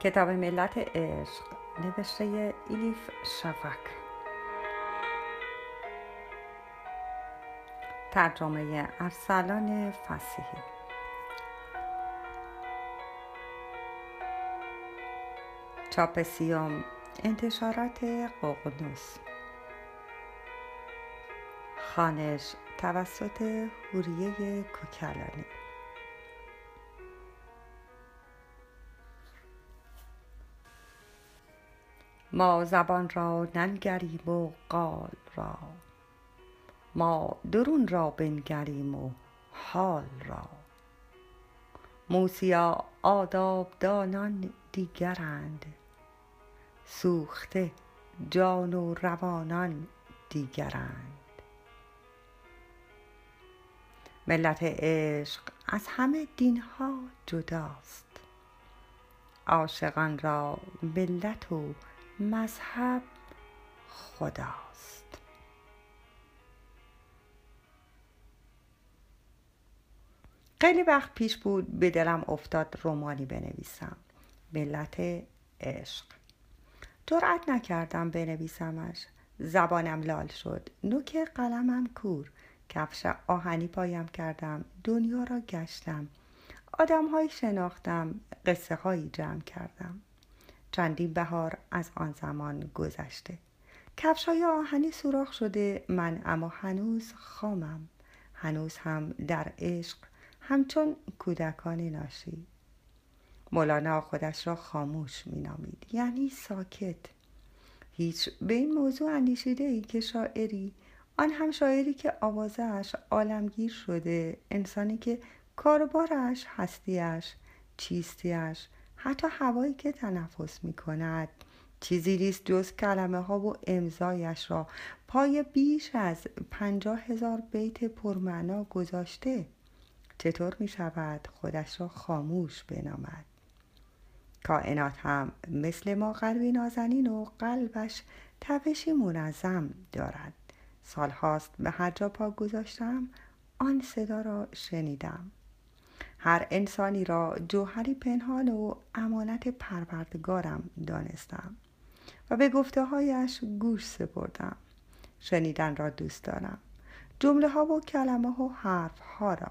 کتاب ملت عشق نوشته ایلیف شفک ترجمه ارسلان فسیحی. چاپ سیوم انتشارات ققنوس. خانش توسط هوریه کوکلانی. ما زبان را ننگریم و قال را. ما درون را بنگریم و حال را. موسیا آدابدانان دیگرند. سوخته جان و روانان دیگرند. ملت عشق از همه دینها جداست. عاشقان را ملت و مذهب خداست. خیلی وقت پیش بود به دلم افتاد رومانی بنویسم. ملت عشق. جرأت نکردم بنویسمش. زبانم لال شد. نوک قلمم کور. کفش آهنی پایم کردم. دنیا را گشتم. آدمهایی شناختم. قصه هایی جمع کردم. چندین بهار از آن زمان گذشته. کفش های آهنی سوراخ شده من اما هنوز خامم. هنوز هم در عشق همچون کودکان ناشی. مولانا خودش را خاموش می نامید یعنی ساکت. هیچ به این موضوع اندیشیده ای که شاعری آن هم شاعری که آوازش عالمگیر شده انسانی که کاربارش هستیش چیستیش حتی هوایی که تنفس می کند چیزی نیست جز کلمه ها و امضایش را. پای بیش از پنجاه هزار بیت پرمعنا گذاشته. چطور می شود خودش را خاموش بنامد؟ کائنات هم مثل ما قلبی نازنین و قلبش تپشی منظم دارد. سالهاست به هر جا پا گذاشتم آن صدا را شنیدم. هر انسانی را جوهری پنهان و امانت پروردگارم دانستم و به گفته هایش گوش سپردم. شنیدن را دوست دارم. جمله ها و کلمه ها و حرف ها را.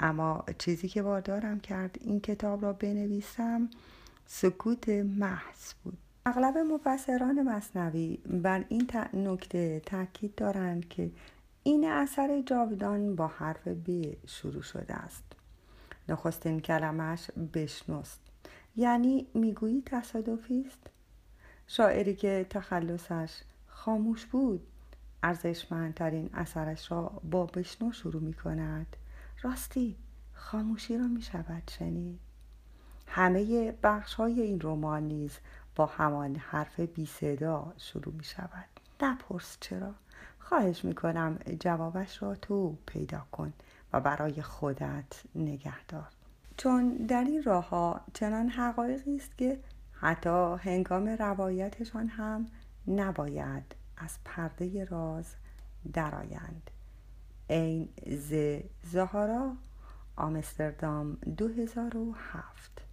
اما چیزی که وادارم کرد این کتاب را بنویسم سکوت محض بود. اغلب مفسران مصنوی بر این نکته تاکید دارند که این اثر جاودان با حرف ب شروع شده است. نخستین کلمش بشنست یعنی می‌گویی تصادفی است؟ شاعری که تخلصش خاموش بود ارزشمندترین اثرش را با بشنو شروع می کند راستی خاموشی را می شود شنید. همه بخش های این رمان نیز با همان حرف بی صدا شروع می شود نپرس چرا. خواهش می کنم جوابش را تو پیدا کن. و برای خودت نگهدار. چون در این راه ها چنان حقایقی است که حتی هنگام روایتشان هم نباید از پرده راز درآیند. این ز زهارا آمستردام 2007